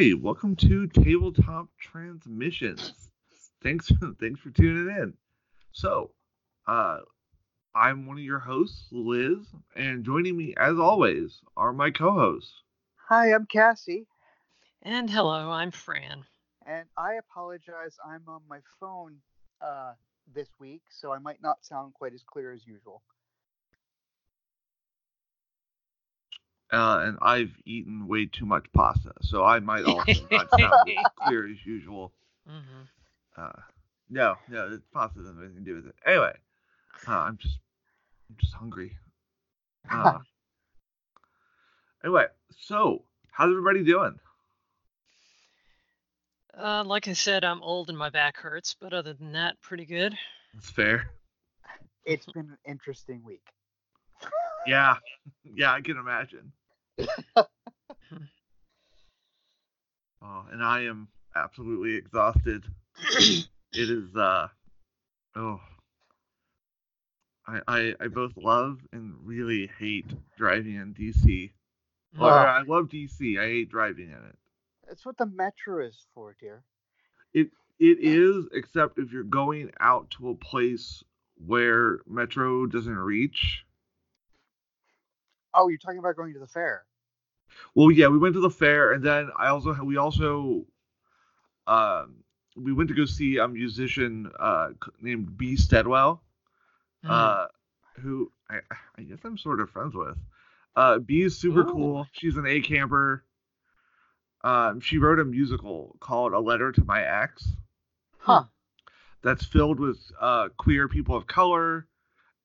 Hi, welcome to Tabletop Transmissions. Thanks, thanks for tuning in. So, uh, I'm one of your hosts, Liz, and joining me, as always, are my co-hosts. Hi, I'm Cassie, And hello, I'm Fran. and I apologize. I'm on my phone uh, this week, so I might not sound quite as clear as usual. Uh, and I've eaten way too much pasta, so I might also not sound as clear as usual. Mm-hmm. Uh, no, no, the pasta doesn't have anything to do with it. Anyway, uh, I'm just, I'm just hungry. Uh, anyway, so how's everybody doing? Uh, like I said, I'm old and my back hurts, but other than that, pretty good. It's fair. It's been an interesting week. Yeah, yeah, I can imagine. Oh, and I am absolutely exhausted. it is uh oh I, I I both love and really hate driving in DC. Or. I love DC. I hate driving in it. That's what the metro is for, dear. It it is, except if you're going out to a place where Metro doesn't reach. Oh, you're talking about going to the fair. Well, yeah, we went to the fair, and then I also we also um we went to go see a musician uh named B Steadwell. Mm. uh, who I, I guess I'm sort of friends with. Uh, B is super Ooh. cool. She's an A camper. Um, she wrote a musical called A Letter to My Ex Huh. that's filled with uh, queer people of color,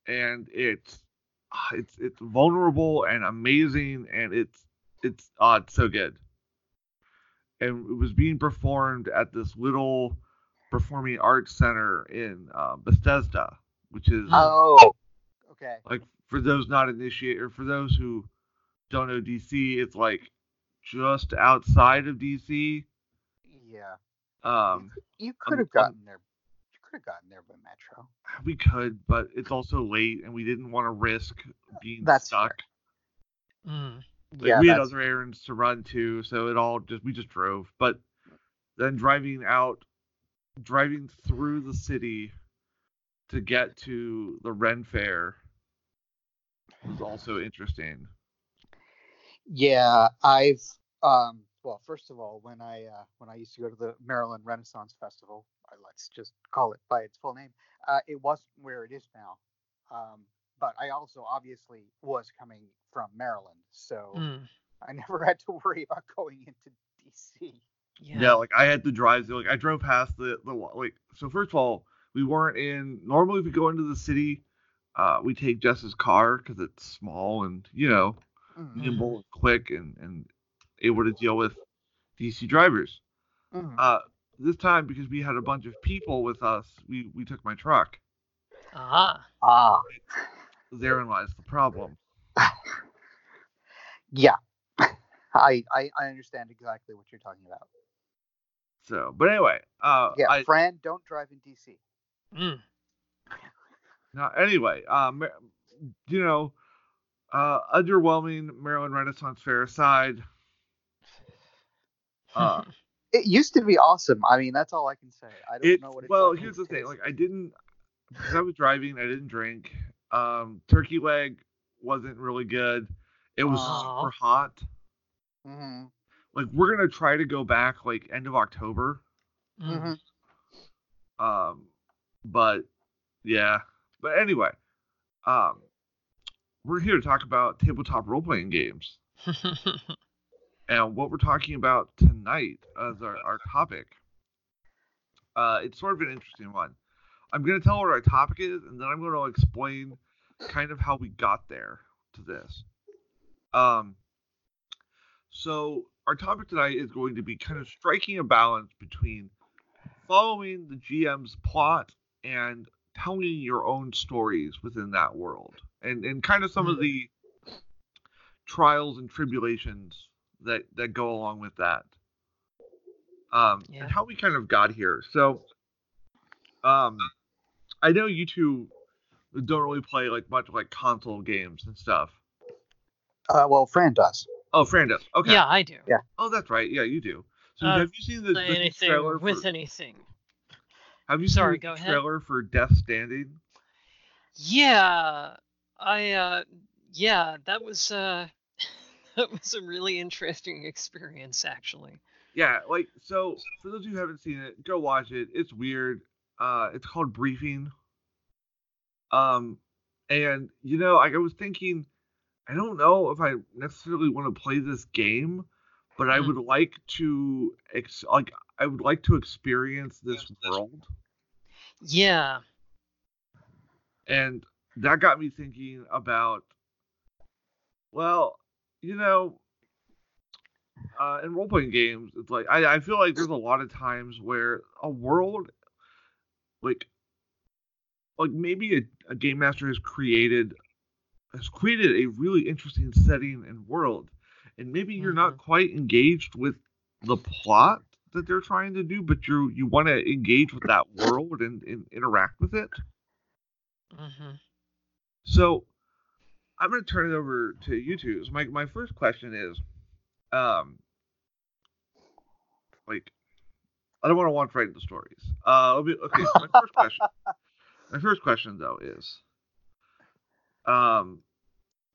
and it's it's it's vulnerable and amazing, and it's it's uh, it's so good. And it was being performed at this little performing arts center in uh, Bethesda, which is Oh, okay. like for those not initiated or for those who don't know DC, it's like just outside of DC. Yeah. Um, You could Um, have gotten there. You could have gotten there by metro. we could, but it's also late, and we didn't want to risk being That's stuck. Mm. Like, yeah, we had that's, other errands to run too, so it all just we just drove. But then driving out, driving through the city to get to the Ren Fair was also interesting. yeah. I've um. Well, first of all, when I uh, when I used to go to the Maryland Renaissance Festival, uh, let's just call it by its full name, uh, it wasn't where it is now. Um, but I also obviously was coming from Maryland, so Mm. I never had to worry about going into DC. Yeah. Yeah, like I had to drive. Like I drove past the the like. So first of all, we weren't in. Normally, if we go into the city, uh, we take Jess's car because it's small and you know Mhm, nimble and quick and and able to deal with DC drivers. mhm. Uh, this time because we had a bunch of people with us, we we took my truck. Ah. Ah, Therein lies the problem. Yeah. I, I I understand exactly what you're talking about. So, but anyway, uh, Yeah, I Fran, don't drive in DC. Mm. now anyway, um, you know, uh, underwhelming Maryland Renaissance Fair aside, uh, It used to be awesome. I mean, that's all I can say. I don't It know what it's well, like here's these the thing. days. Like I didn't because I was driving, I didn't drink. Um, turkey leg wasn't really good. It was Aw. super hot. Mhm, Like we're gonna try to go back like end of October. Mm. mhm. Um, but yeah. But anyway, um, we're here to talk about tabletop role playing games. And what we're talking about tonight as our, our topic, uh, it's sort of an interesting one. I'm going to tell what our topic is, and then I'm going to explain kind of how we got there to this. Um, so, our topic tonight is going to be kind of striking a balance between following the GM's plot and telling your own stories within that world, and, and kind of some of Mhm. the trials and tribulations that that go along with that. Um, Yeah. and how we kind of got here. So, um, I know you two don't really play like much like console games and stuff. Uh, well, Fran does. Oh, Fran does. Okay. Yeah, I do. Yeah. Oh, that's right. Yeah, you do. So Uh, have you seen the, the anything trailer with for, anything. Have you Sorry, seen go the ahead. trailer for Death Stranding? Yeah, I uh yeah, that was uh that was a really interesting experience actually. Yeah, like so for those who haven't seen it, go watch it. It's weird. Uh it's called Briefing. Um and you know, like I was thinking I don't know if I necessarily want to play this game, but I Mm. would like to ex- like I would like to experience this world. Yeah. And that got me thinking about, well, you know, uh, in role playing games, it's like I, I feel like there's a lot of times where a world, like, like maybe a, a game master has created has created a really interesting setting and world, and maybe you're not quite engaged with the plot that they're trying to do, but you you want to engage with that world and, and interact with it. Mhm. So I'm gonna turn it over to you two. So my my first question is, um, like, I don't want to want right into stories. Uh, let me, okay. So my first question, my first question though is, um,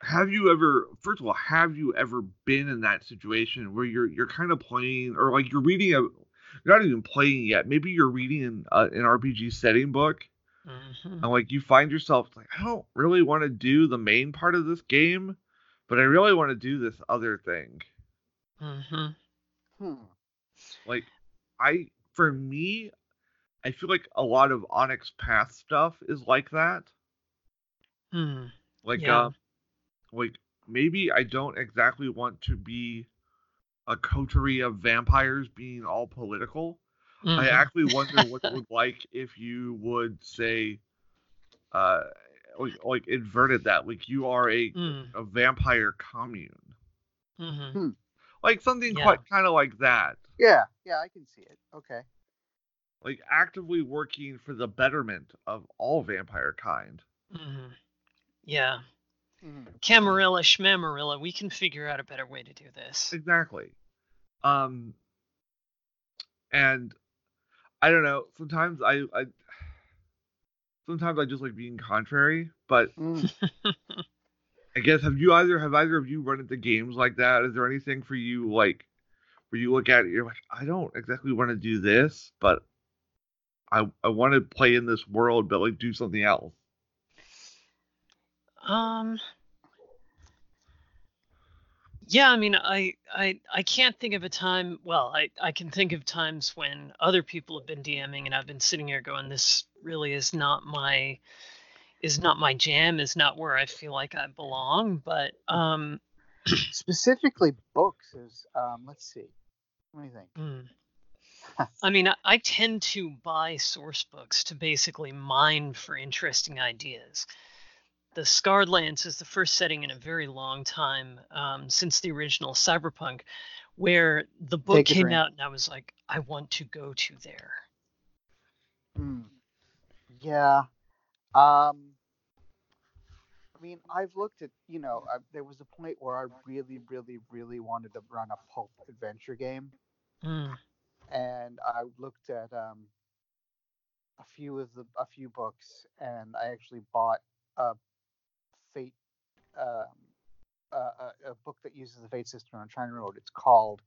have you ever, first of all, have you ever been in that situation where you're you're kind of playing or like you're reading a, you're not even playing yet. Maybe you're reading an, uh, an RPG setting book Mhm. and like you find yourself like I don't really want to do the main part of this game, but I really want to do this other thing. Mhm. Hmm. Like I for me, I feel like a lot of Onyx Path stuff is like that. Hmm. Like Yeah. uh like maybe I don't exactly want to be a coterie of vampires being all political. I Mhm. actually wonder what it would like if you would say uh like, like inverted that like you are a Mm. a vampire commune. Mhm. Like something Yeah. quite kind of like that. Yeah, yeah, I can see it. Okay. Like actively working for the betterment of all vampire kind. Mhm. Yeah. Mhm. Camarilla Schmamarilla, we can figure out a better way to do this. Exactly. Um and I don't know, sometimes I I sometimes I just like being contrary, but Mm. I guess have you either have either of you run into games like that? Is there anything for you like where you look at it, you're like, I don't exactly want to do this, but I I want to play in this world, but like do something else. Um. Yeah, I mean, I, I, I can't think of a time. Well, I, I can think of times when other people have been DMing, and I've been sitting here going, "This really is not my, is not my jam. Is not where I feel like I belong." But um, Specifically, books is. Um, let's see. What do you think? hmm. I mean, I, I tend to buy source books to basically mine for interesting ideas. The Scarred Lands is the first setting in a very long time um, since the original Cyberpunk, where the book Take came out and I was like, I want to go to there. Mm. Yeah. Um. I mean, I've looked at. You know, I, there was a point where I really, really, really wanted to run a pulp adventure game, Mm, and I looked at um a few of the a few books, and I actually bought a um a, a, a book that uses the Fate system. I'm trying to remember what it's called,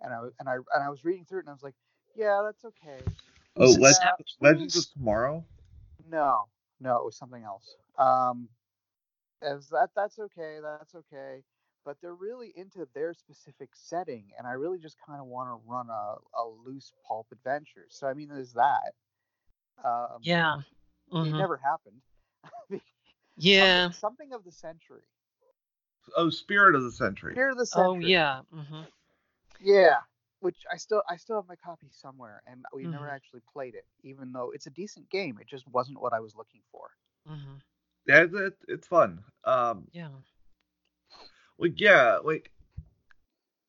and I was- and I and I was reading through it, and I was like, yeah, that's okay. Oh, Was Legends, Savage Legends of Tomorrow. No, no, it was something else. Um, as that that's okay, that's okay. But they're really into their specific setting, and I really just kind of want to run a, a loose pulp adventure. So I mean, there's that. Um, yeah. it mhm, never happened. Yeah. something, something of the century. Oh, Spirit of the Century. Here the century. Oh yeah. hmm Yeah, which I still I still have my copy somewhere, and we never Mhm. actually played it, even though it's a decent game. It just wasn't what I was looking for. Mm-hmm. Yeah, it's, it, it's fun. Um, Yeah. like yeah, like,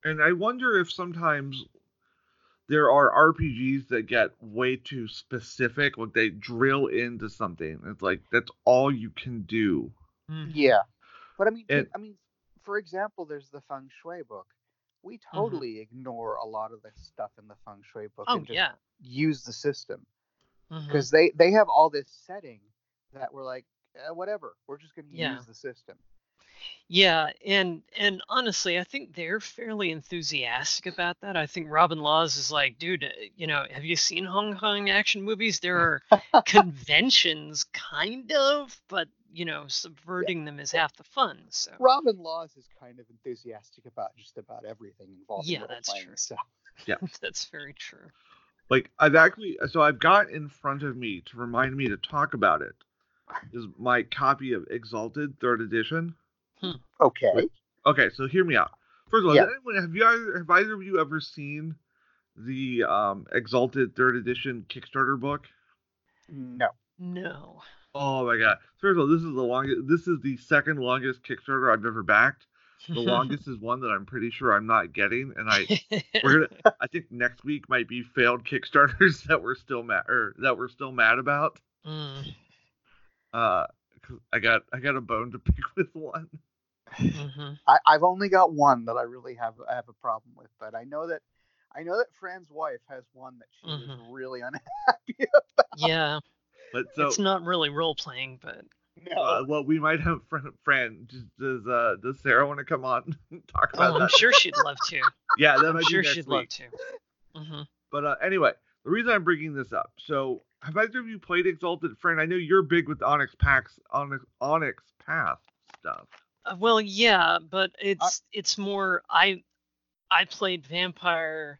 and I wonder if sometimes there are RPGs that get way too specific, like they drill into something. It's like that's all you can do. mhm, Yeah, but I mean, It- I mean, for example, there's the feng shui book, we totally ignore a lot of the stuff in the feng shui book Oh and just yeah. use the system because they they have all this setting that we're like eh, whatever we're just going to Yeah. use the system Yeah, and and honestly, I think they're fairly enthusiastic about that. I think Robin Laws is like, dude, uh, you know, have you seen Hong Kong action movies? There are conventions, kind of, but you know, subverting them is half the fun. So robin laws is kind of enthusiastic about just about everything involved. Yeah, that's playing, true. so that's very true. Like I've actually, so I've got in front of me to remind me to talk about it. Is my copy of Exalted Third Edition? Okay Okay, so hear me out. First of all, Yeah. anyone, have you either, have either of you ever seen the um, Exalted Third Edition Kickstarter book? no No. Oh my god! First of all, this is the longest. This is the second longest Kickstarter I've ever backed. The longest is one that I'm pretty sure I'm not getting, and I we're gonna. I think next week might be failed Kickstarters that we're still mad or that we're still mad about. Mm, Uh, 'cause I got I got a bone to pick with one. Mhm. I, I've only got one that I really have I have a problem with, but I know that I know that Fran's wife has one that she is Mhm. really unhappy about. Yeah, But so it's not really role playing, but No, uh, well, we might have Fran. Fran does uh does Sarah want to come on and talk about oh, I'm sure she'd love to. Yeah, that I'm might sure be next she'd week. love to. hmm But uh, anyway, the reason I'm bringing this up. So, have either of you played Exalted Fran? I know you're big with Onyx Path, Onyx, Onyx Path stuff. Uh, well, yeah, but it's it's more I I played Vampire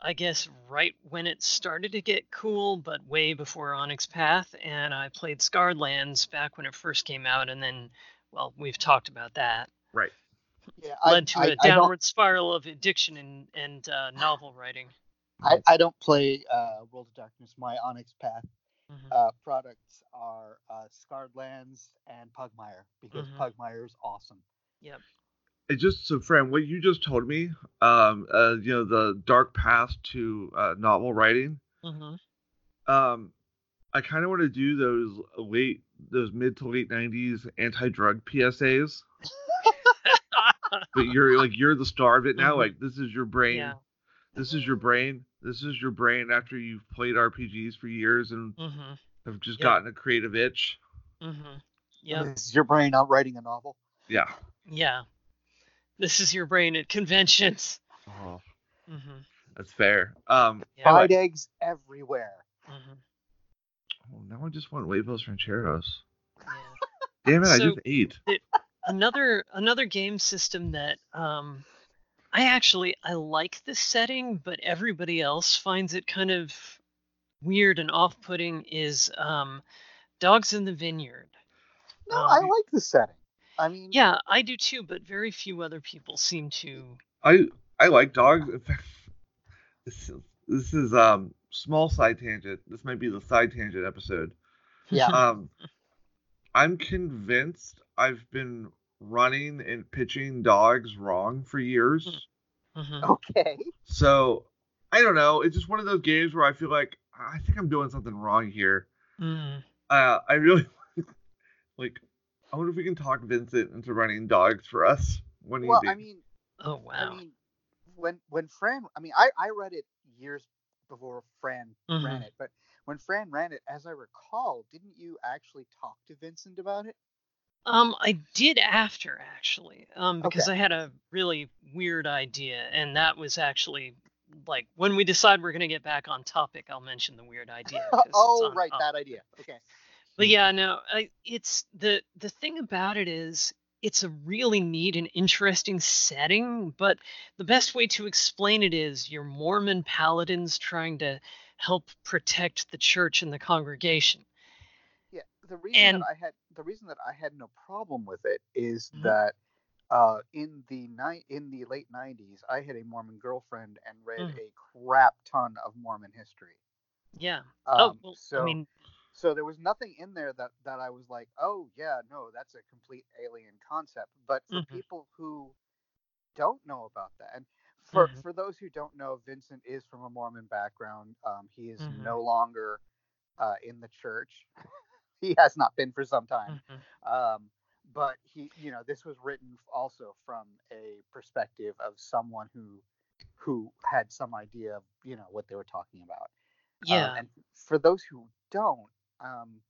I guess right when it started to get cool, but way before Onyx Path, and I played Scarred Lands back when it first came out, and then well, we've talked about that. Right. yeah, I, Led to I- a I don't- downward spiral of addiction and and uh, novel writing. I, I don't play uh, World of Darkness. My Onyx Path Mhm. uh, products are uh, Scarred Lands and Pugmire because Mhm. Pugmire is awesome. Yep. It just so, Fran, what you just told me, um, uh, you know, the dark path to uh, novel writing. Mhm. Um, I kind of want to do those late, those mid to late '90s anti-drug PSAs. But you're like you're the star of it now. Mhm. Like this is your brain. yeah. This is your brain. This is your brain after you've played RPGs for years and Mhm. have just Yep. gotten a creative itch. Mhm. Yep. Is your brain out writing a novel? Yeah. Yeah. This is your brain at conventions. Oh, Mm-hmm. that's fair. Um, Yeah. Fried eggs everywhere. Mhm. oh, now I just want huevos rancheros. Yeah. Damn it! I just ate. another another game system that um I actually I like the setting, but everybody else finds it kind of weird and off-putting is um Dogs in the Vineyard. No, Um, I like the setting. I mean, Yeah, I do too, but very few other people seem to I I like dogs. This is, this is um small side tangent. This might be the side tangent episode. yeah. Um, I'm convinced I've been running and pitching dogs wrong for years. Mhm. okay. So I don't know. It's just one of those games where I feel like I think I'm doing something wrong here. Mm. Uh, I really like. I wonder if we can talk Vincent into running dogs for us. When Well, he I mean, Oh wow. I mean, when when Fran, I mean, I I read it years before Fran ran Mhm. it, but when Fran ran it, as I recall, didn't you actually talk to Vincent about it? Um, I did after actually, um, because Okay. I had a really weird idea, and that was actually like when we decide we're gonna get back on topic, I'll mention the weird idea. oh, right, topic. that idea. Okay. But yeah, no, I, it's the the thing about it is it's a really neat and interesting setting, but the best way to explain it is you're Mormon paladins trying to help protect the church and the congregation. Yeah, the reason And- that I had the reason that I had no problem with it is Mhm. that uh, in the night in the late '90s, I had a Mormon girlfriend and read Mhm. a crap ton of Mormon history. Yeah. Um, oh, well, so I mean, so there was nothing in there that that I was like, oh yeah, no, that's a complete alien concept. But for Mhm. people who don't know about that, and for Mhm. for those who don't know, Vincent is from a Mormon background. Um, he is Mhm. no longer uh, in the church. he has not been for some time. mhm. Um, but he, you know, this was written also from a perspective of someone who who had some idea of you know what they were talking about. Um, Yeah. and for those who don't, um,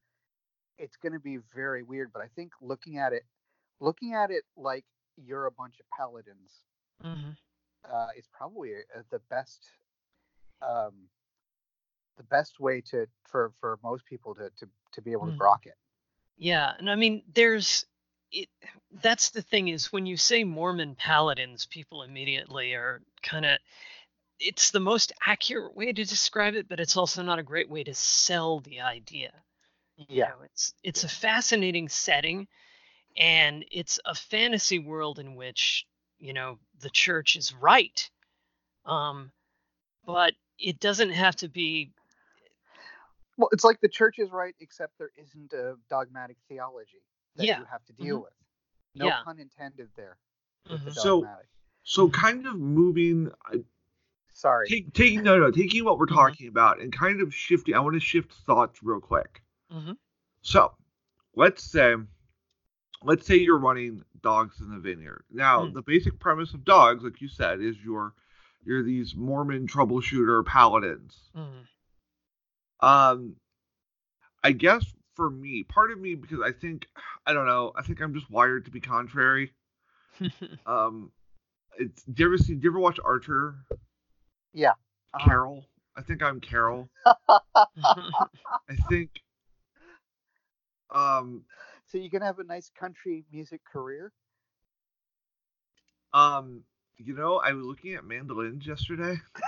it's going to be very weird. But I think looking at it, looking at it like you're a bunch of paladins, mm-hmm. uh, is probably uh, the best, um, the best way to for for most people to to to be able to Mhm. grok it. Yeah, and I mean, there's it. That's the thing is when you say Mormon paladins, people immediately are kind of. It's the most accurate way to describe it, but it's also not a great way to sell the idea. You Yeah. know, it's it's a fascinating setting, and it's a fantasy world in which you know the church is right, um, but it doesn't have to be. Well, it's like the church is right, except there isn't a dogmatic theology that Yeah. you have to deal with. No Yeah. pun intended there. With the. So- dogmatic. So kind of moving, I- Sorry. take, taking no no taking what we're Mhm. talking about and kind of shifting. I want to shift thoughts real quick. Mhm. So let's say let's say you're running dogs in the vineyard. Now Mm. the basic premise of dogs, like you said, is you're you're these Mormon troubleshooter paladins. Mhm. Um, I guess for me, part of me because I think I don't know. I think I'm just wired to be contrary. Um, it's do you ever see? Do you ever watch Archer? Yeah. Uh-huh. Carol. I think I'm Carol. I think. Um. So you can have a nice country music career. Um. You know, I was looking at mandolins yesterday.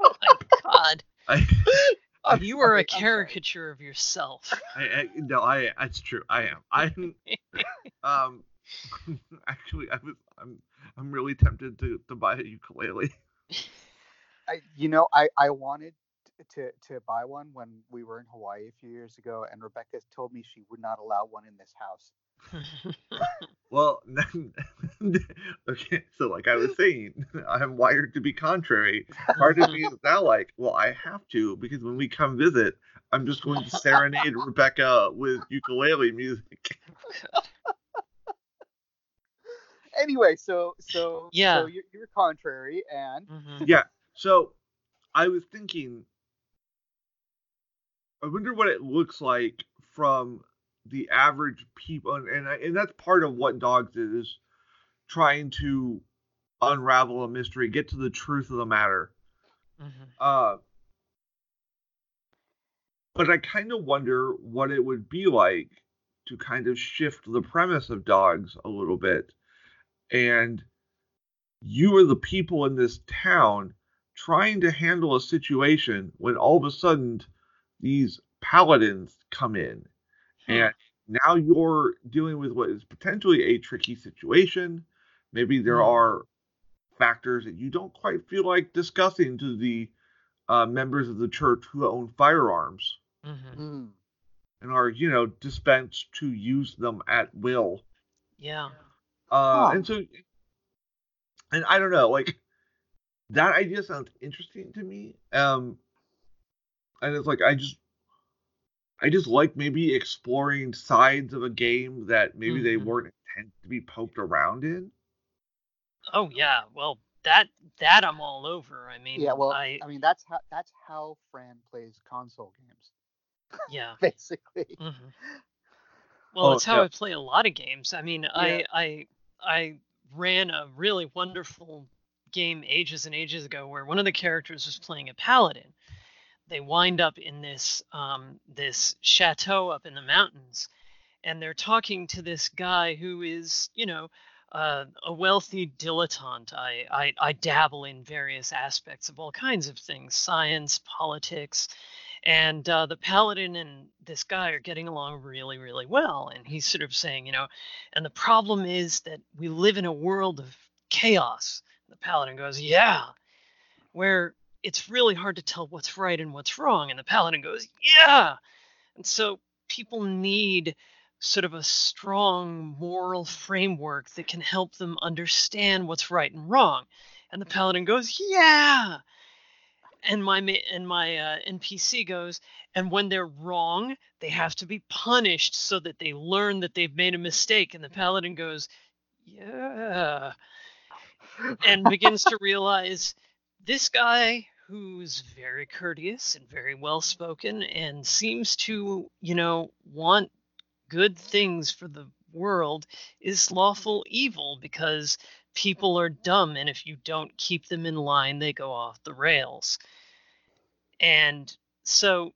oh my god. I. I'm you are sorry, a I'm sorry. caricature of yourself. I, I no, I. That's true. I am. I. Um. Actually, I was. I'm. I'm really tempted to to buy a ukulele. I, you know, I, I wanted to, to buy one when we were in Hawaii a few years ago, and Rebecca told me she would not allow one in this house. Well, okay, so like I was saying, I'm wired to be contrary. Part of me is now like, well, I have to because when we come visit, I'm just going to serenade Rebecca with ukulele music. Anyway, so so Yeah. so you're, you're contrary, and Mhm. Yeah. So I was thinking, I wonder what it looks like from the average people, and and, I, and that's part of what Dogs is, is trying to unravel a mystery, get to the truth of the matter. Mhm. Uh, but I kind of wonder what it would be like to kind of shift the premise of dogs a little bit. And you are the people in this town trying to handle a situation when all of a sudden these paladins come in. And now you're dealing with what is potentially a tricky situation. Maybe there Hmm. are factors that you don't quite feel like discussing to the uh, members of the church who own firearms Mhm. mm, and are, you know, dispensed to use them at will. Yeah. Uh, Huh. And so, and I don't know, like that idea sounds interesting to me. Um, and it's like I just, I just like maybe exploring sides of a game that maybe they Mhm. weren't intended to be poked around in. Oh yeah. Well, that that I'm all over. I mean, yeah. Well, I I, mean that's how that's how Fran plays console games, yeah. basically. hmm Well, Oh, it's how yeah. I play a lot of games. I mean, I I I ran a really wonderful game ages and ages ago where one of the characters was playing a paladin. They wind up in this um, this chateau up in the mountains, and they're talking to this guy who is, you know, uh, a wealthy dilettante. I, I I dabble in various aspects of all kinds of things, science, politics, and uh, the paladin and this guy are getting along really really well and he's sort of saying you know and the problem is that we live in a world of chaos the paladin goes yeah where it's really hard to tell what's right and what's wrong and the paladin goes yeah! And so people need sort of a strong moral framework that can help them understand what's right and wrong. And the paladin goes yeah! And my and my uh, NPC goes, and when they're wrong, they have to be punished so that they learn that they've made a mistake. And the paladin goes, yeah, and begins to realize this guy who's very courteous and very well spoken and seems to, you know, want good things for the world is lawful evil because people are dumb and if you don't keep them in line they go off the rails and so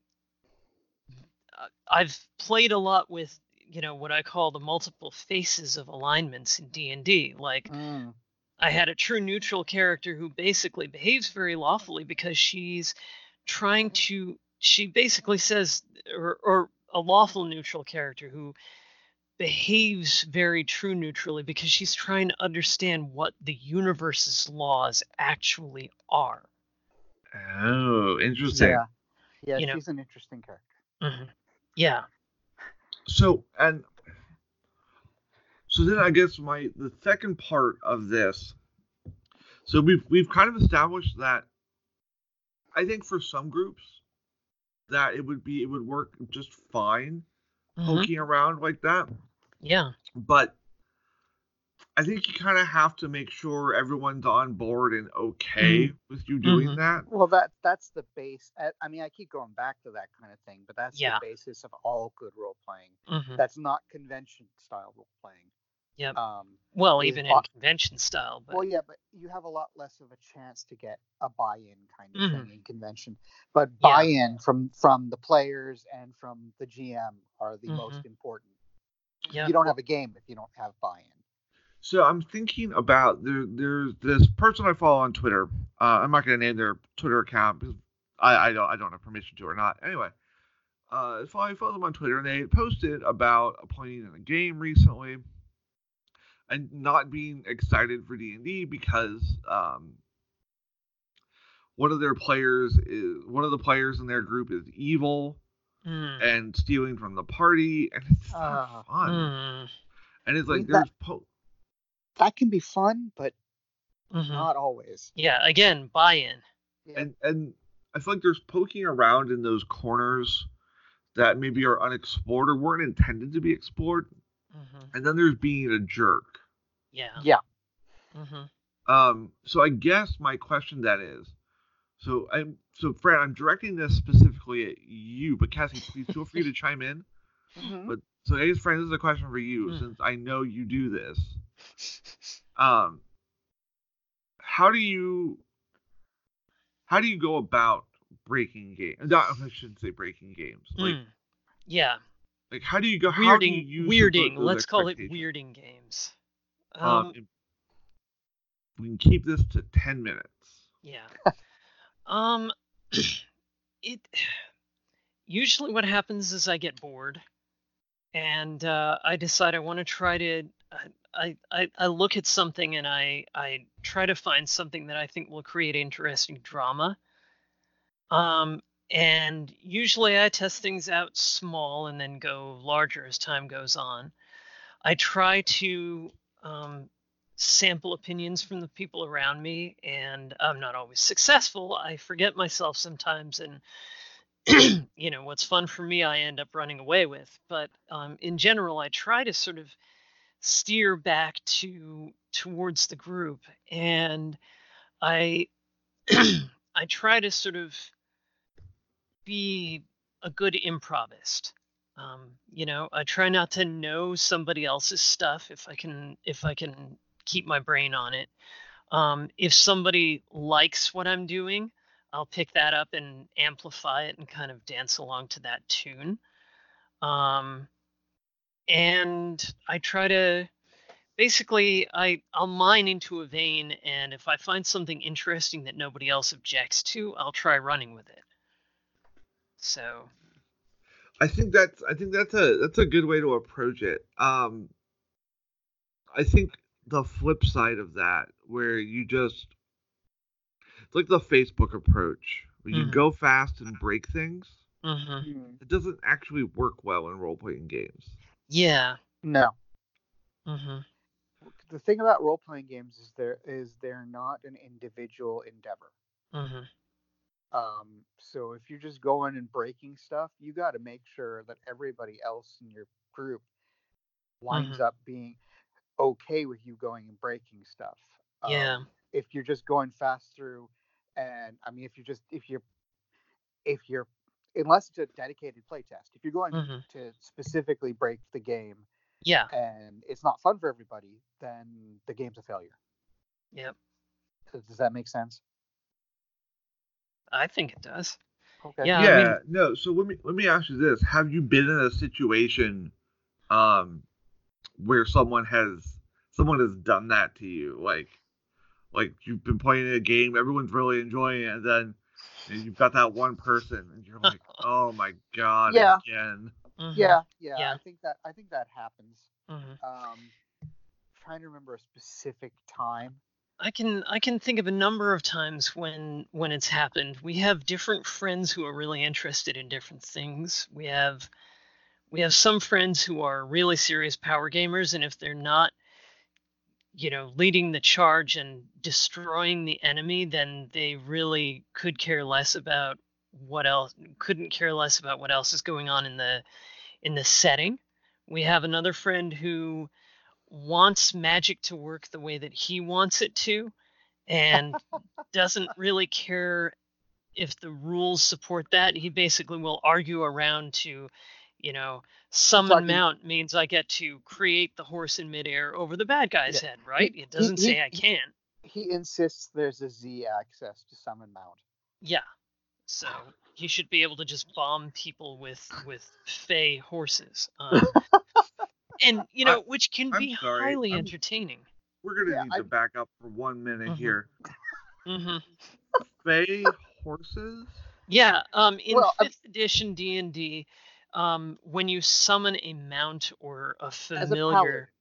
uh, i've played a lot with you know what i call the multiple faces of alignments in d&d like Mm. I had a true neutral character who basically behaves very lawfully because she's trying to she basically says or, or a lawful neutral character who behaves very true neutrally because she's trying to understand what the universe's laws actually are. Oh, interesting. Yeah. Yeah, You know. she's an interesting character. Mhm. Yeah. So and so then I guess my the second part of this. So we've we've kind of established that I think for some groups that it would be it would work just fine Mhm. poking around like that, Yeah. but I think you kind of have to make sure everyone's on board and okay with you doing Mhm. that. Well, that that's the base. I- I mean, I keep going back to that kind of thing, but that's Yeah. the basis of all good role playing. Mhm. That's not convention style role playing. Yep. Um, Well, even in bo- convention style, but well, yeah, but you have a lot less of a chance to get a buy-in kind of Mhm. thing in convention. But buy-in from from the players and from the GM are the Mhm. most important. yeah. You don't have a game if you don't have buy-in. So I'm thinking about there. There's this person I follow on Twitter. Uh, I'm not going to name their Twitter account because I, I don't I don't have permission to or not. Anyway, uh, so I follow them on Twitter and they posted about playing in a game recently and not being excited for D and D because um, one of their players is one of the players in their group is evil Mm. and stealing from the party and it's not Ah. fun. Mm. And it's like That- there's po- That can be fun, but Mhm. not always. Yeah. Again, buy-in. Yeah. and and I feel like there's poking around in those corners that maybe are unexplored or weren't intended to be explored, hmm and then there's being a jerk. Yeah. Yeah. hmm Um, so I guess my question then is, so I'm so Fran, I'm directing this specifically at you, but Cassie, please feel free to chime in. Mhm. But so I guess Fran, this is a question for you, Mm. since I know you do this. Um, how do you how do you go about breaking games? No, I shouldn't say breaking games. Like Mm. Yeah. Like, how do you go? How do you Weirding. Weirding. Let's call it weirding games. Um, Um, we can keep this to ten minutes. Yeah. um it usually what happens is I get bored and uh, I decide I want to try to I, I I look at something and I I try to find something that I think will create interesting drama. Um and usually I test things out small and then go larger as time goes on. I try to um, sample opinions from the people around me, and I'm not always successful. I forget myself sometimes, and you know what's fun for me, I end up running away with. But um, in general, I try to sort of steer back to towards the group, and I I try to sort of be a good improvist. Um, you know, I try not to know somebody else's stuff if I can if I can keep my brain on it. Um, if somebody likes what I'm doing, I'll pick that up and amplify it and kind of dance along to that tune. Um, and I try to basically I I'll mine into a vein, and if I find something interesting that nobody else objects to, I'll try running with it. So I think that's I think that's a that's a good way to approach it. Um, I think the flip side of that, where you just it's like the Facebook approach, where you Mhm. go fast and break things. mhm. Mm. It doesn't actually work well in role playing games. yeah. No. Mm-hmm. The thing about role playing games is there is they're not an individual endeavor. Um, so if you're just going and breaking stuff, you got to make sure that everybody else in your group winds Mhm. up being okay with you going and breaking stuff. Yeah. Um, if you're just going fast through, and I mean, if you're just if you're if you're unless it's a dedicated playtest, if you're going Mhm. to specifically break the game Yeah. and it's not fun for everybody, then the game's a failure. Yep. Does that make sense? I think it does. Okay. Yeah. I yeah, mean- no. So let me let me ask you this: Have you been in a situation, um, where someone has someone has done that to you? Like, like you've been playing a game, everyone's really enjoying it, and then and you've got that one person, and you're like, oh my god, Yeah. again. Mhm. Yeah, yeah, Yeah. I think that I think that happens. Mhm. Um, trying to remember a specific time. I can I can think of a number of times when when it's happened. We have different friends who are really interested in different things. We have we have some friends who are really serious power gamers and if they're not you know leading the charge and destroying the enemy then they really could care less about what else couldn't care less about what else is going on in the in the setting. We have another friend who wants magic to work the way that he wants it to and doesn't really care if the rules support that. He basically will argue around to, you know, summon talking- mount means I get to create the horse in midair over the bad guy's Yeah. head, right? he- It doesn't he- say I he- can. He insists there's a Z axis to summon mount. Yeah. So he should be able to just bomb people with with fey horses. Um, and you I- know, which can I'm be sorry, highly I'm- entertaining. We're gonna Yeah, need I- to back up for one minute Mhm. here. hmm Fey horses. Yeah, um, in Well, I'm- fifth edition D and D, um, when you summon a mount or a As a paladin. familiar,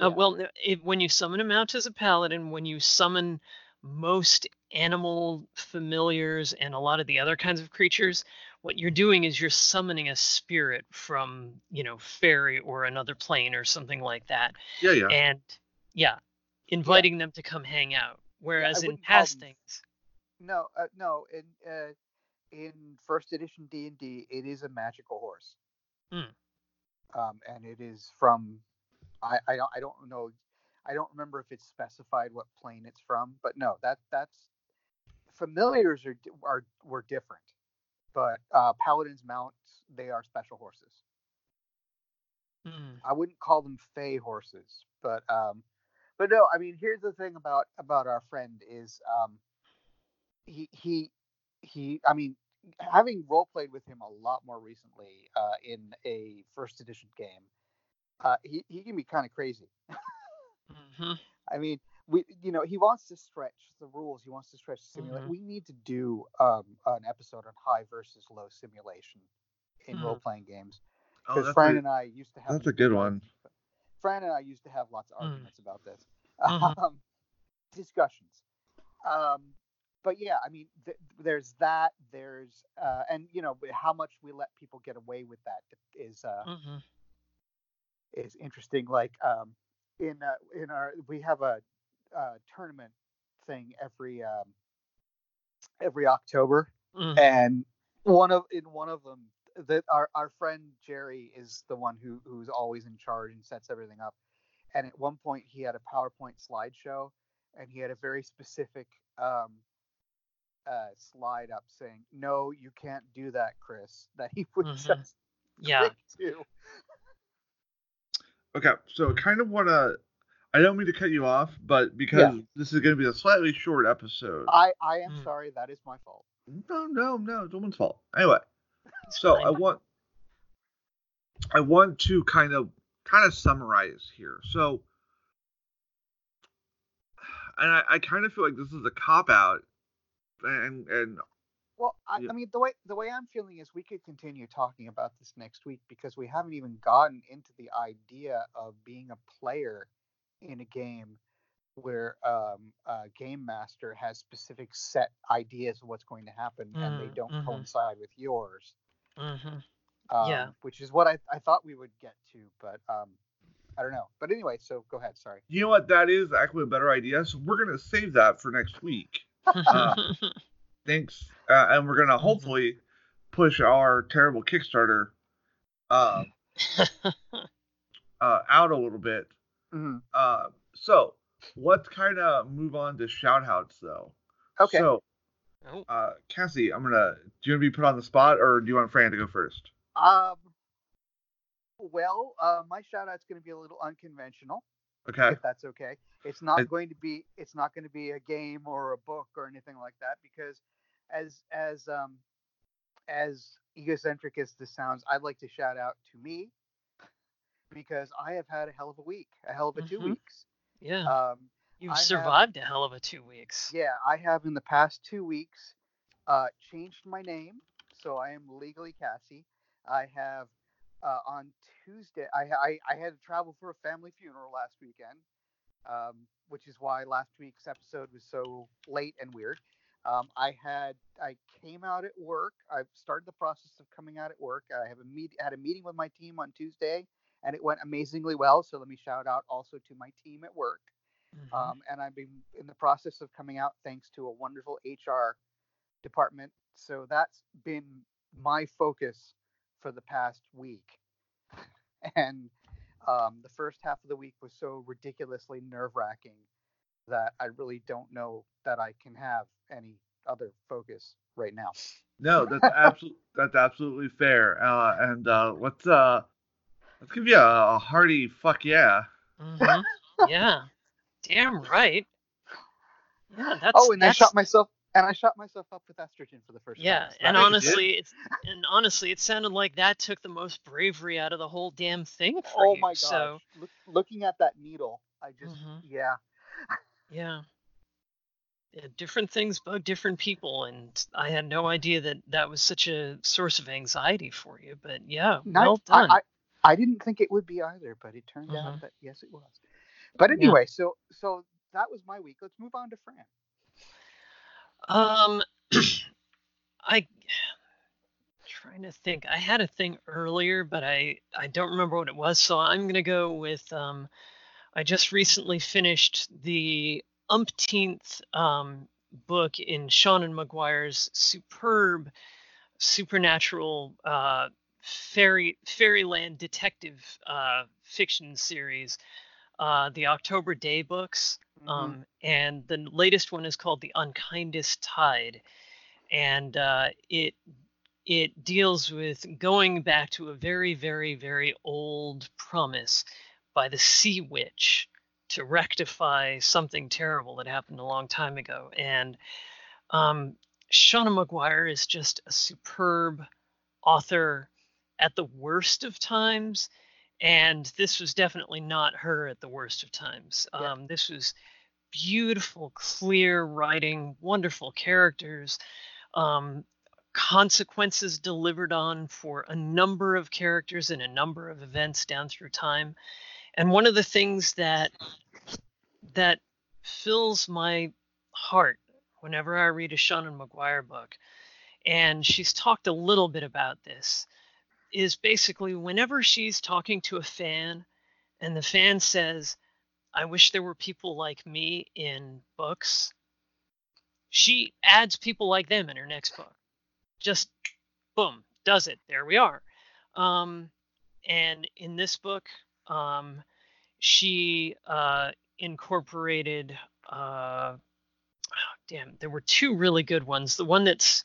uh, Yeah. well, no, if, when you summon a mount as a paladin, when you summon most animal familiars and a lot of the other kinds of creatures, what you're doing is you're summoning a spirit from, you know, fairy or another plane or something like that, Yeah, yeah. and yeah, inviting them to come hang out. Whereas in wouldn't past things, No, uh, no. In uh, in first edition D and D, it is a magical horse. Hmm. Um, and it is from. I, I don't I don't know. I don't remember if it's specified what plane it's from, but no, that that's familiars are are were different, but uh, paladins mounts they are special horses. Hmm. I wouldn't call them fey horses, but um, but no, I mean, here's the thing about about our friend is um, he he he. I mean, having role played with him a lot more recently uh, in a first edition game, uh, he he can be kind of crazy. hmm I mean, we you know he wants to stretch the rules. He wants to stretch simulate. Mhm. We need to do um, an episode on high versus low simulation in Mhm. role playing games Oh, because that's Fran a- and I used to have that's a good one. Fran and I used to have lots of Mm. arguments about this. Mhm. Um, discussions. Um, but yeah, I mean, th- there's that. There's uh, and you know how much we let people get away with that is uh, hmm is interesting. Like um, in uh, in our we have a, uh tournament thing every um, every October, hmm and one of in one of them that our, our friend jerry is the one who who's always in charge and sets everything up and at one point he had a powerpoint slideshow and he had a very specific um uh slide up saying no you can't do that chris that he would Mhm. just Yeah. Okay, so kind of want to. I don't mean to cut you off, but because this is going to be a slightly short episode. i i am Mm. sorry that is my fault No, no, no, it's no one's fault. Anyway, so. I want, I want to kind of, kind of summarize here. So, and I, I kind of feel like this is a cop out, and and Well, I, Yeah. I mean, the way the way I'm feeling is we could continue talking about this next week because we haven't even gotten into the idea of being a player in a game where um, a game master has specific set ideas of what's going to happen and they Mm, don't mhm. coincide with yours. Mhm. Um, Yeah. Which is what I, I thought we would get to, but um, I don't know. But anyway, so go ahead. Sorry. you know what? That is actually a better idea. So we're gonna save that for next week. Uh, thanks, uh, and we're gonna Mhm. hopefully push our terrible Kickstarter uh, uh, out a little bit. Mhm. Uh, so let's kind of move on to shout outs though. Okay. So, Oh. uh, Cassie, I'm gonna. Do you want to be put on the spot, or do you want Fran to go first? Um. Well, uh, my shout out's going to be a little unconventional, Okay. if that's okay. It's not I- going to be. It's not going to be a game or a book or anything like that because, as as um, as egocentric as this sounds, I'd like to shout out to me because I have had a hell of a week, a hell of a two Mhm. weeks. yeah. Um, You've I have- survived a hell of a two weeks. Yeah, I have in the past two weeks uh, changed my name, so I am legally Cassie. I have uh, on Tuesday. I, I I had to travel for a family funeral last weekend, um, which is why last week's episode was so late and weird. Um, I had I came out at work. I've started the process of coming out at work. I have a meet had a meeting with my team on Tuesday, and it went amazingly well. So let me shout out also to my team at work. Mhm. Um, and I've been in the process of coming out thanks to a wonderful HR department. So that's been my focus for the past week. And um, the first half of the week was so ridiculously nerve wracking that I really don't know that I can have any other focus right now. No, that's absolutely that's absolutely fair. Uh, and uh, let's uh, let's give you a, a hearty fuck yeah. Mhm. yeah. Damn right. Yeah, that's oh, and I shot myself and I shot myself up with estrogen for the first Yeah, time. So and that was- you did? honestly, it's and honestly, it sounded like that took the most bravery out of the whole damn thing for oh you. my gosh, So Look, looking at that needle, I just Mhm. yeah. yeah. Yeah, different things bug different people, and I had no idea that that was such a source of anxiety for you. But yeah, Not- well done. I, I, I didn't think it would be either, but it turned Mhm. out that yes, it was. But Yeah. anyway, so so that was my week. Let's move on to Fran. Um, I trying to think. I had a thing earlier, but I I don't remember what it was. So I'm gonna go with um. I just recently finished the umpteenth um book in Seanan McGuire's superb supernatural uh fairy fairyland detective uh fiction series uh the October Daye books Mhm. um, and the latest one is called the unkindest tide and uh, it it deals with going back to a very very very old promise by the sea witch to rectify something terrible that happened a long time ago and um, Seanan McGuire is just a superb author at the worst of times and this was definitely not her at the worst of times Yeah. um, this was beautiful clear writing wonderful characters um, consequences delivered on for a number of characters and a number of events down through time and one of the things that that fills my heart whenever i read a Seanan McGuire book and she's talked a little bit about this is basically whenever she's talking to a fan and the fan says i wish there were people like me in books she adds people like them in her next book. Just boom does it. There we are. Um, and in this book um, she uh, incorporated uh, damn there were two really good ones. The one that's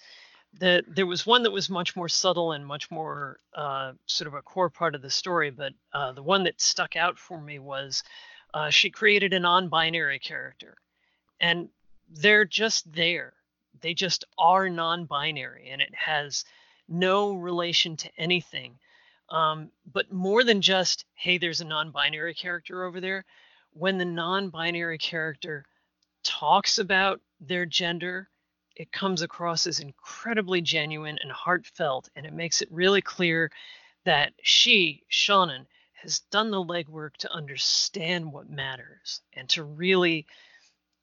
the there was one that was much more subtle and much more uh, sort of a core part of the story but uh, the one that stuck out for me was uh, she created a non-binary character. And they're just there. They just are non-binary and it has no relation to anything. Um, but more than just hey there's a non-binary character over there when the non-binary character talks about their gender it comes across as incredibly genuine and heartfelt and it makes it really clear that she Seanan has done the legwork to understand what matters and to really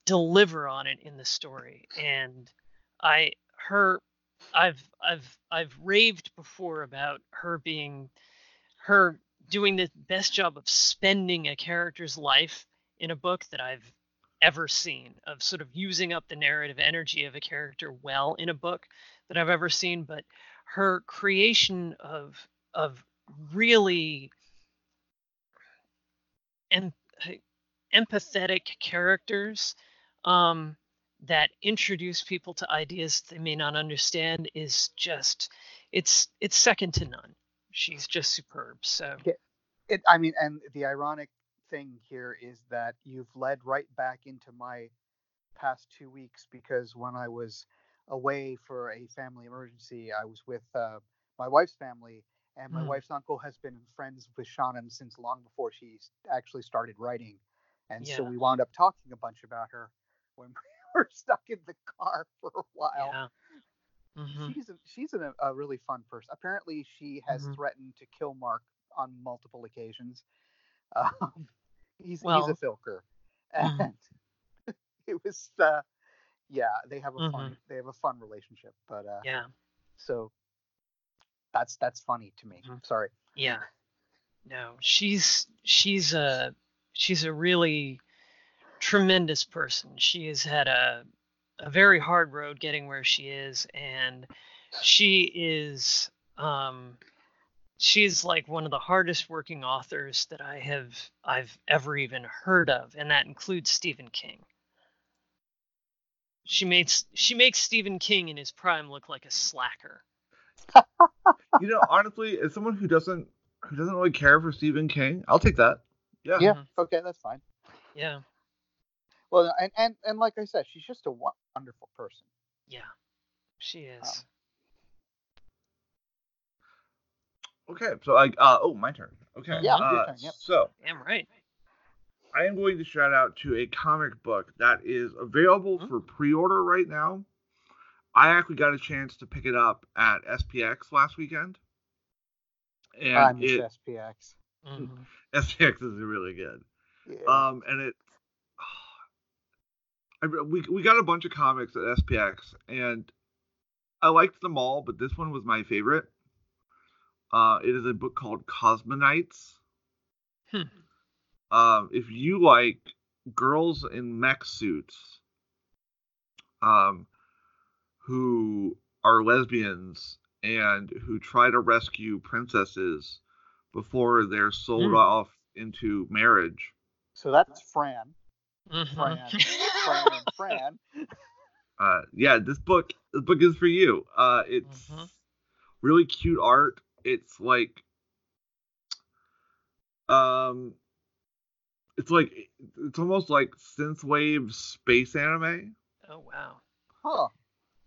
deliver on it in the story. And i her i've i've i've raved before about her being her doing the best job of spending a character's life in a book that i've ever seen of sort of using up the narrative energy of a character well in a book that I've ever seen. But her creation of of really em- empathetic characters um, that introduce people to ideas they may not understand is just it's it's second to none. She's just superb. So Yeah. It, I mean, and the ironic thing here is that you've led right back into my past two weeks because when I was away for a family emergency, I was with uh, my wife's family, and my Mm. wife's uncle has been friends with Seanan since long before she actually started writing, and so we wound up talking a bunch about her when we were stuck in the car for a while. yeah. hmm She's a, she's a, a really fun person. Apparently, she has Mhm. threatened to kill Mark on multiple occasions. Um, he's he's a filker, Mhm. and it was uh, yeah. They have a Mm-hmm. fun they have a fun relationship, but uh, Yeah. so that's that's funny to me. Mhm. Sorry. Yeah. No, she's she's a she's a really tremendous person. She has had a a very hard road getting where she is and she is um she's like one of the hardest working authors that I have I've ever even heard of and that includes Stephen King. She makes she makes Stephen King in his prime look like a slacker. You know, honestly, as someone who doesn't who doesn't really care for Stephen King, I'll take that. Yeah. Yeah. Mhm. Okay, that's fine. Yeah. Well, and and and like I said, she's just a wonderful person. Yeah. She is. Um, Okay, so I uh oh my turn. Okay. Yeah, uh, your turn, yep. So Damn right. I am going to shout out to a comic book that is available Mhm. for pre-order right now. I actually got a chance to pick it up at SPX last weekend, and I miss it SPX. Mhm. SPX is really good. Yeah. Um, and it, I, we we got a bunch of comics at SPX, and I liked them all, but this one was my favorite. Uh, it is a book called Cosmo Knights. Hmm. Um, if you like girls in mech suits, um, who are lesbians and who try to rescue princesses before they're sold Hmm. off into marriage. so that's Fran. Mhm. Fran. Fran and Fran. uh yeah this book this book is for you uh it's Mhm. really cute art it's like um it's like it's almost like synthwave space anime oh wow. Huh.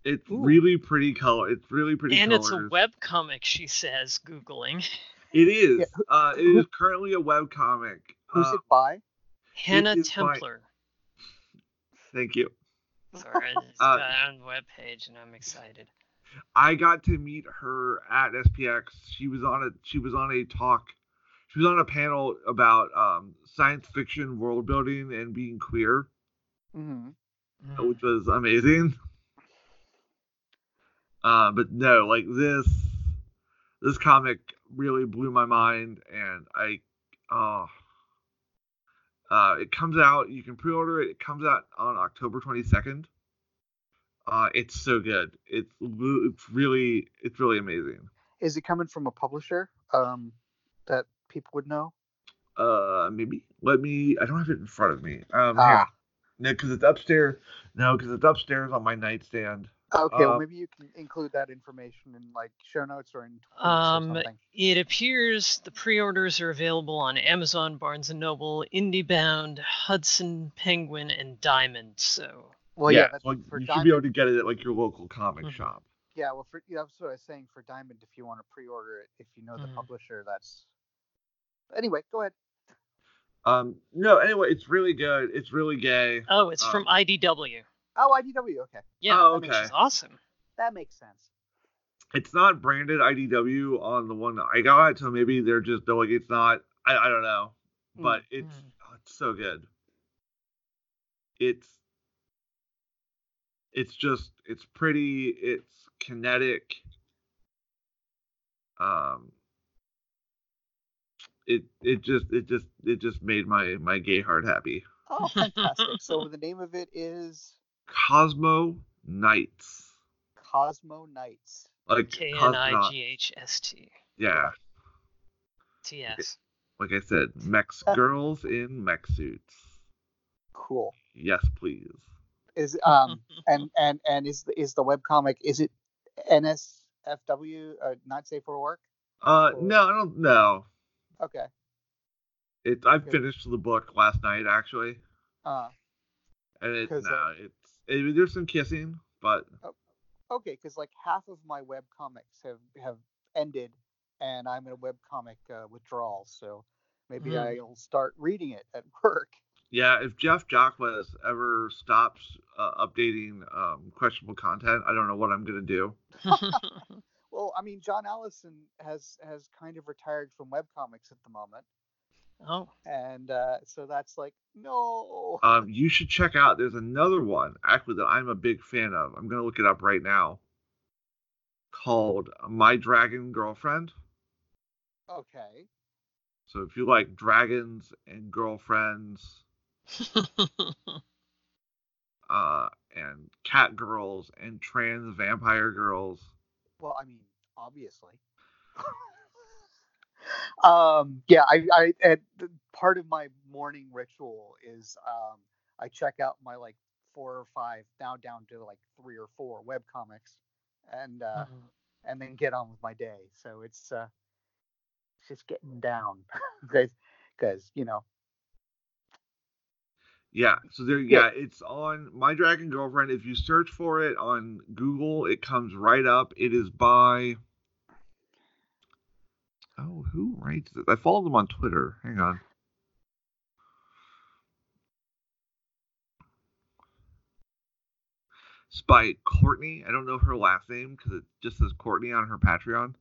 it's Ooh. really pretty color it's really pretty And it's a colors. web comic, she says, googling. it is Yeah, uh it who- is currently a web comic Who's uh, it by? Hannah is by- Templer. thank you Sorry, I just Uh, got it on the web page and I'm excited. I got to meet her at SPX. She was on a she was on a talk. She was on a panel about um, science fiction world building and being queer, hmm Mhm. which was amazing. Uh, but no, like this this comic really blew my mind, and I oh. Uh, it comes out. You can pre-order it. It comes out on October 22nd. Uh, it's so good. It's it's really it's really amazing. Is it coming from a publisher um, that people would know? Uh, maybe let me. I don't have it in front of me. Um, Ah. here. no, because it's upstairs. No, because it's upstairs on my nightstand. Okay, well Uh, maybe you can include that information in like show notes or in Um, or something. It appears the pre-orders are available on Amazon, Barnes and Noble, IndieBound, Hudson, Penguin, and Diamond. So Well, yeah, yeah, well, for you Diamond. should be able to get it at like your local comic Mhm. shop. Yeah, well, for yeah, that's what I was saying for Diamond. If you want to pre-order it, if you know the Mhm. publisher, that's. Anyway, go ahead. Um, no, anyway, it's really good. It's really gay. oh, it's Um, from IDW. Oh, IDW. Okay, Yeah, oh, which okay. is awesome. that makes sense. It's not branded IDW on the one that I got, so maybe they're just they're like it's not. I, I don't know, Mm, but it's mm. oh, it's so good. It's it's just it's pretty. It's kinetic. Um. It it just it just it just made my my gay heart happy. Oh, fantastic! so the name of it is Cosmo Knights. Cosmo Knights. Like K N cosmonaut- I G H S T Yeah, T S. like I said, Mex girls in mech suits. Cool. Yes, please. Is um and and and is the is the webcomic is it NSFW uh, not safe for work? Uh, Or- no, I don't know. Okay. It I Okay. finished the book last night actually, Uh and it no, uh, it's it, there's some kissing, but okay, because like half of my web comics have have ended, and I'm in a web comic uh, withdrawal, so maybe Hmm. I'll start reading it at work. Yeah, if Jeff Jacques ever stops uh, updating um, questionable content, I don't know what I'm gonna do. Well, I mean, John Allison has has kind of retired from web comics at the moment, oh, and uh, so that's like no. Um, you should check out. There's another one actually that I'm a big fan of. I'm gonna look it up right now. Called My Dragon Girlfriend. Okay. So if you like dragons and girlfriends, uh, and cat girls and trans vampire girls, Well, I mean, obviously. um, yeah, I, I, and part of my morning ritual is um, I check out my like four or five, now down to like three or four web comics, and uh, Mm. and then get on with my day. So it's uh, it's just getting down, because because you know, Yeah, so there, Yeah. yeah, it's on My Dragon Girlfriend. If you search for it on Google, it comes right up. It is by. Oh, who writes this? I follow them on Twitter. Hang on. It's by Courtney. I don't know her last name because it just says Courtney on her Patreon.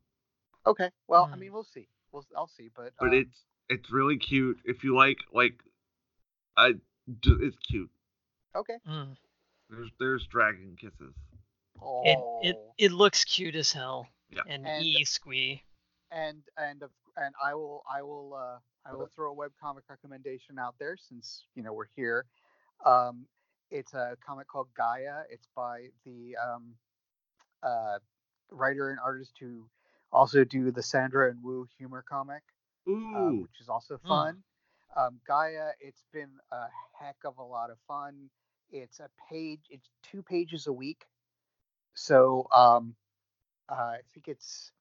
okay, well, I Hmm. mean, we'll see. We'll I'll see, but But um, it's it's really cute. If you like like, I d- it's cute. okay. Mm. There's there's dragon kisses. Oh, It it it looks cute as hell. Yeah. And, And- e squee. and and and I will I will uh, I will throw a webcomic recommendation out there since you know we're here. Um, it's a comic called Gaia. It's by the um, uh, writer and artist who also do the Sandra and Woo humor comic, uh, Ooh, which is also Hmm. fun. Um, Gaia, it's been a heck of a lot of fun. It's a page. It's two pages a week. So um, uh, I think it's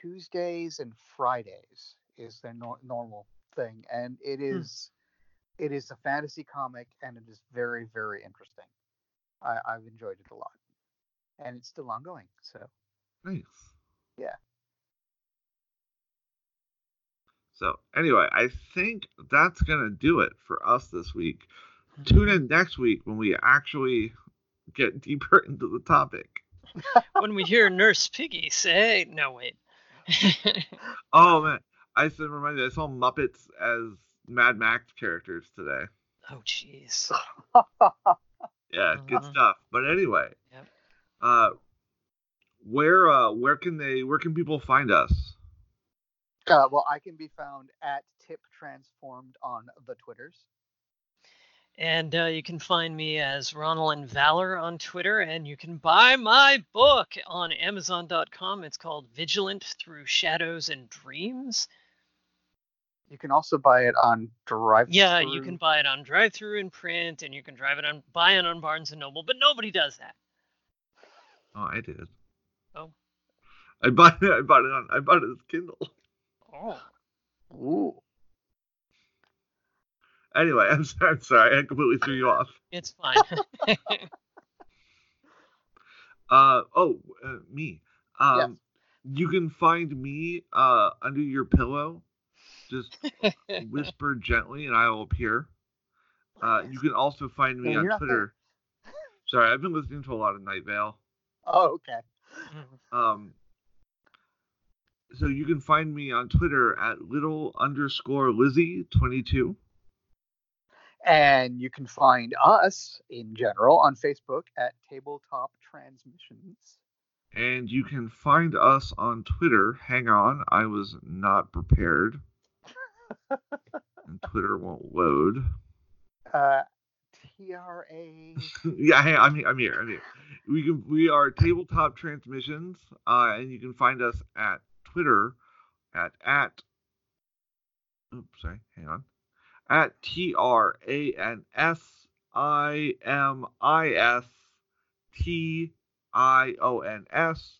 Tuesdays and Fridays is their nor- normal thing, and it Hmm. is it is a fantasy comic, and it is very very interesting. I, I've enjoyed it a lot, and it's still ongoing. So nice. Yeah. So anyway, I think that's gonna do it for us this week. Tune in next week when we actually get deeper into the topic. when we hear Nurse Piggy say, no wait. Oh man, I said reminded I saw Muppets as Mad Max characters today. oh jeez. Yeah, good Mhm. stuff. But anyway, Yep. uh, where uh, where can they where can people find us? Uh, well, I can be found at Tip Transformed on the Twitters. And uh, you can find me as Ronald and Valor on Twitter, and you can buy my book on Amazon.com. It's called Vigilant Through Shadows and Dreams. You can also buy it on Drive. Yeah, you can buy it on drive-through in print, and you can drive it on buy it on Barnes and Noble, but nobody does that. Oh, I did. Oh. I bought it. I bought it on. I bought it as Kindle. Oh. Ooh. Anyway, I'm sorry. I'm sorry. I completely threw you off. It's fine. Uh oh, uh, me. Um, you can find me uh under your pillow. Just whisper gently, and I will appear. Uh, you can also find me on Twitter. Sorry, I've been listening to a lot of Night Vale. Oh, okay. Um, so you can find me on Twitter at little underscore Lizzie twenty two. And you can find us in general on Facebook at Tabletop Transmissions. And you can find us on Twitter. Hang on, I was not prepared. and Twitter won't load. Uh, TRA. yeah, hey, I'm here. I'm here. I'm here. We can. We are Tabletop Transmissions, uh, and you can find us at Twitter at at. Oops, sorry. Hang on. At T R A N S I M I S T I O N S,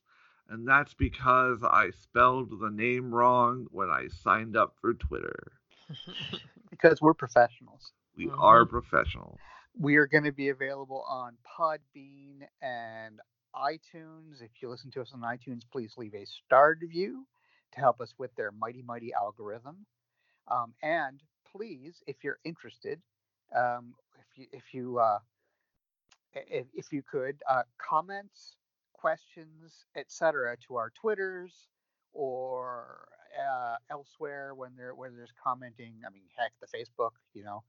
and that's because I spelled the name wrong when I signed up for Twitter. because we're professionals. We Mhm. are professionals. We are going to be available on Podbean and iTunes. If you listen to us on iTunes, please leave a starred review to help us with their mighty, mighty algorithm. Um, and please, if you're interested, um, if you if you uh, if, if you could uh, comments, questions, etc., to our Twitters or uh, elsewhere when there when there's commenting. I mean, heck, the Facebook, you know,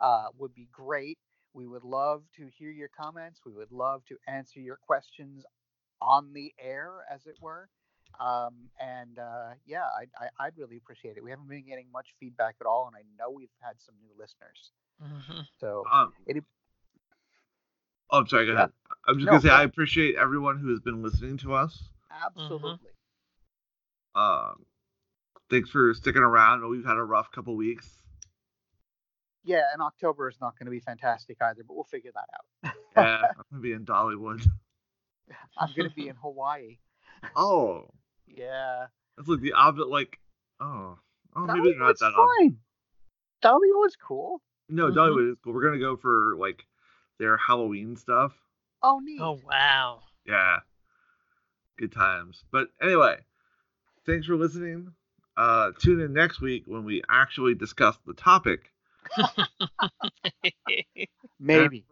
uh, would be great. We would love to hear your comments. We would love to answer your questions on the air, as it were. Um, and uh, yeah, I, I, I'd really appreciate it. We haven't been getting much feedback at all, and I know we've had some new listeners. Mhm. So Um, It- oh, I'm sorry. Go Yeah. ahead. I'm just No, gonna say go I appreciate everyone who has been listening to us. absolutely. Um, thanks for sticking around. We've had a rough couple weeks. Yeah, and October is not going to be fantastic either, but we'll figure that out. Yeah, I'm gonna be in Dollywood. I'm going to be in Hawaii. Oh, Yeah. that's like the opposite. Like, oh, oh, maybe they're not Dollywood's that opposite. fine. Dollywood's cool. No, Mhm. Dollywood is cool. We're gonna go for like their Halloween stuff. Oh, neat. Oh wow. Yeah, good times. But anyway, thanks for listening. Uh, tune in next week when we actually discuss the topic. Maybe.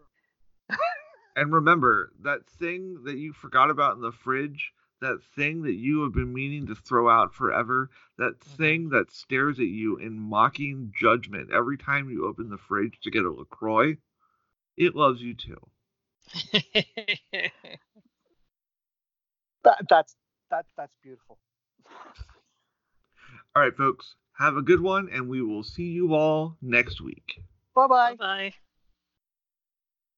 And remember that thing that you forgot about in the fridge, that thing that you have been meaning to throw out forever, that mm-hmm. thing that stares at you in mocking judgment every time you open the fridge to get a LaCroix, it loves you too. That, that's that that's beautiful. All right, folks, have a good one, and we will see you all next week. Bye bye. Bye bye.